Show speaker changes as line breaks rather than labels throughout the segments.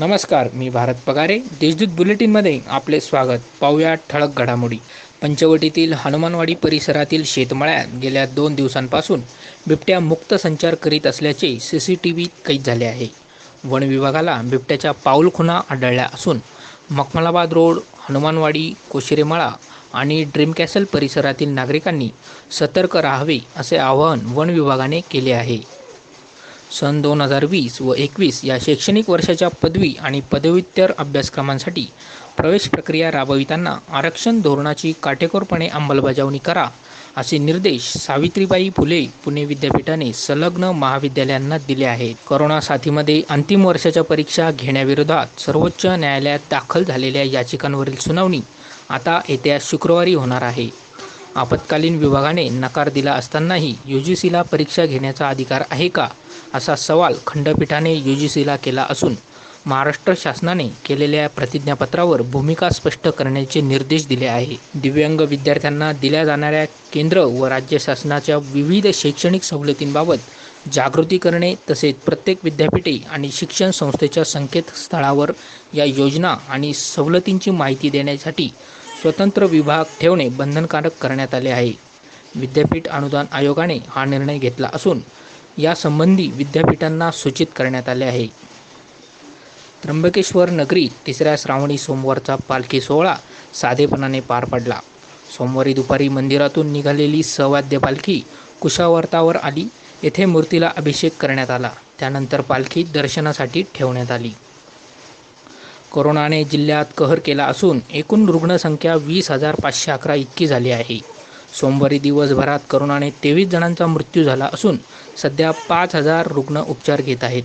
नमस्कार मी भारत पगारे. देशदूत बुलेटिनमध्ये आपले स्वागत. पाहूया ठळक घडामोडी. पंचवटीतील हनुमानवाडी परिसरातील शेतमळ्यात गेल्या दोन दिवसांपासून बिबट्या मुक्त संचार करीत असल्याचे सी सी टी व्ही कैद झाले आहे. वन विभागाला बिबट्याच्या पाऊलखुणा आढळल्या असून मखमलाबाद रोड हनुमानवाडी कोशिरेमळा आणि ड्रीम कॅसल परिसरातील नागरिकांनी सतर्क राहावे असे आवाहन वन विभागाने केले आहे. सन दोन हजार वीस व एकवीस या शैक्षणिक वर्षाच्या पदवी आणि पदव्युत्तर अभ्यासक्रमांसाठी प्रवेश प्रक्रिया राबविताना आरक्षण धोरणाची काटेकोरपणे अंमलबजावणी करा असे निर्देश सावित्रीबाई फुले पुणे विद्यापीठाने संलग्न महाविद्यालयांना दिले आहेत. कोरोना साथीमध्ये अंतिम वर्षाच्या परीक्षा घेण्याविरोधात सर्वोच्च न्यायालयात दाखल झालेल्या याचिकांवरील सुनावणी आता येत्या शुक्रवारी होणार आहे. आपत्कालीन विभागाने नकार दिला असतानाही यू जी सीला परीक्षा घेण्याचा अधिकार आहे का? असा सवाल खंडपीठाने यू जी सीला केला असून महाराष्ट्र शासनाने केलेल्या प्रतिज्ञापत्रावर भूमिका स्पष्ट करण्याचे निर्देश दिले आहे. दिव्यांग विद्यार्थ्यांना दिल्या जाणाऱ्या केंद्र व राज्य शासनाच्या विविध शैक्षणिक सवलतींबाबत जागृती करणे तसेच प्रत्येक विद्यापीठे आणि शिक्षण संस्थेच्या संकेतस्थळावर या योजना आणि सवलतींची माहिती देण्यासाठी स्वतंत्र विभाग ठेवणे बंधनकारक करण्यात आले आहे. विद्यापीठ अनुदान आयोगाने हा निर्णय घेतला असून यासंबंधी विद्यापीठांना सूचित करण्यात आले आहे. त्र्यंबकेश्वर नगरी तिसऱ्या श्रावणी सोमवारचा पालखी सोहळा साधेपणाने पार पडला. सोमवारी दुपारी मंदिरातून निघालेली सवाद्य पालखी कुशावर्तावर आली. येथे मूर्तीला अभिषेक करण्यात आला. त्यानंतर पालखी दर्शनासाठी ठेवण्यात आली. कोरोनाने जिल्ह्यात कहर केला असून एकूण रुग्णसंख्या वीस हजार पाचशे अकरा इतकी झाली आहे. सोमवारी दिवसभरात करोनाने तेवीस जणांचा मृत्यू झाला असून सध्या पाच हजार रुग्ण उपचार घेत आहेत.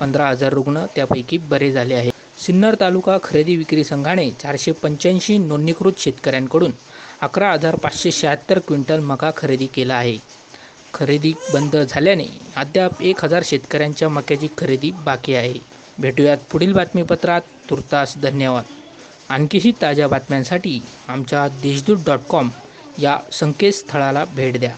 पंधरा हजार रुग्ण त्यापैकी बरे झाले आहेत. सिन्नर तालुका खरेदी विक्री संघाने चारशे पंच्याऐंशी नोंदणीकृत शेतकऱ्यांकडून अकरा हजार पाचशे शहात्तर क्विंटल मका खरेदी केला आहे. खरेदी बंद झाल्याने अद्याप एक हजार शेतकऱ्यांच्या मक्याची खरेदी बाकी आहे. भेटूयात पुढील बातमीपत्रात. तुर्तास धन्यवाद. आणखीही ताज्या बातम्यांसाठी आमच्या देशदूत डॉट कॉम या संकेतस्थळाला भेट द्या.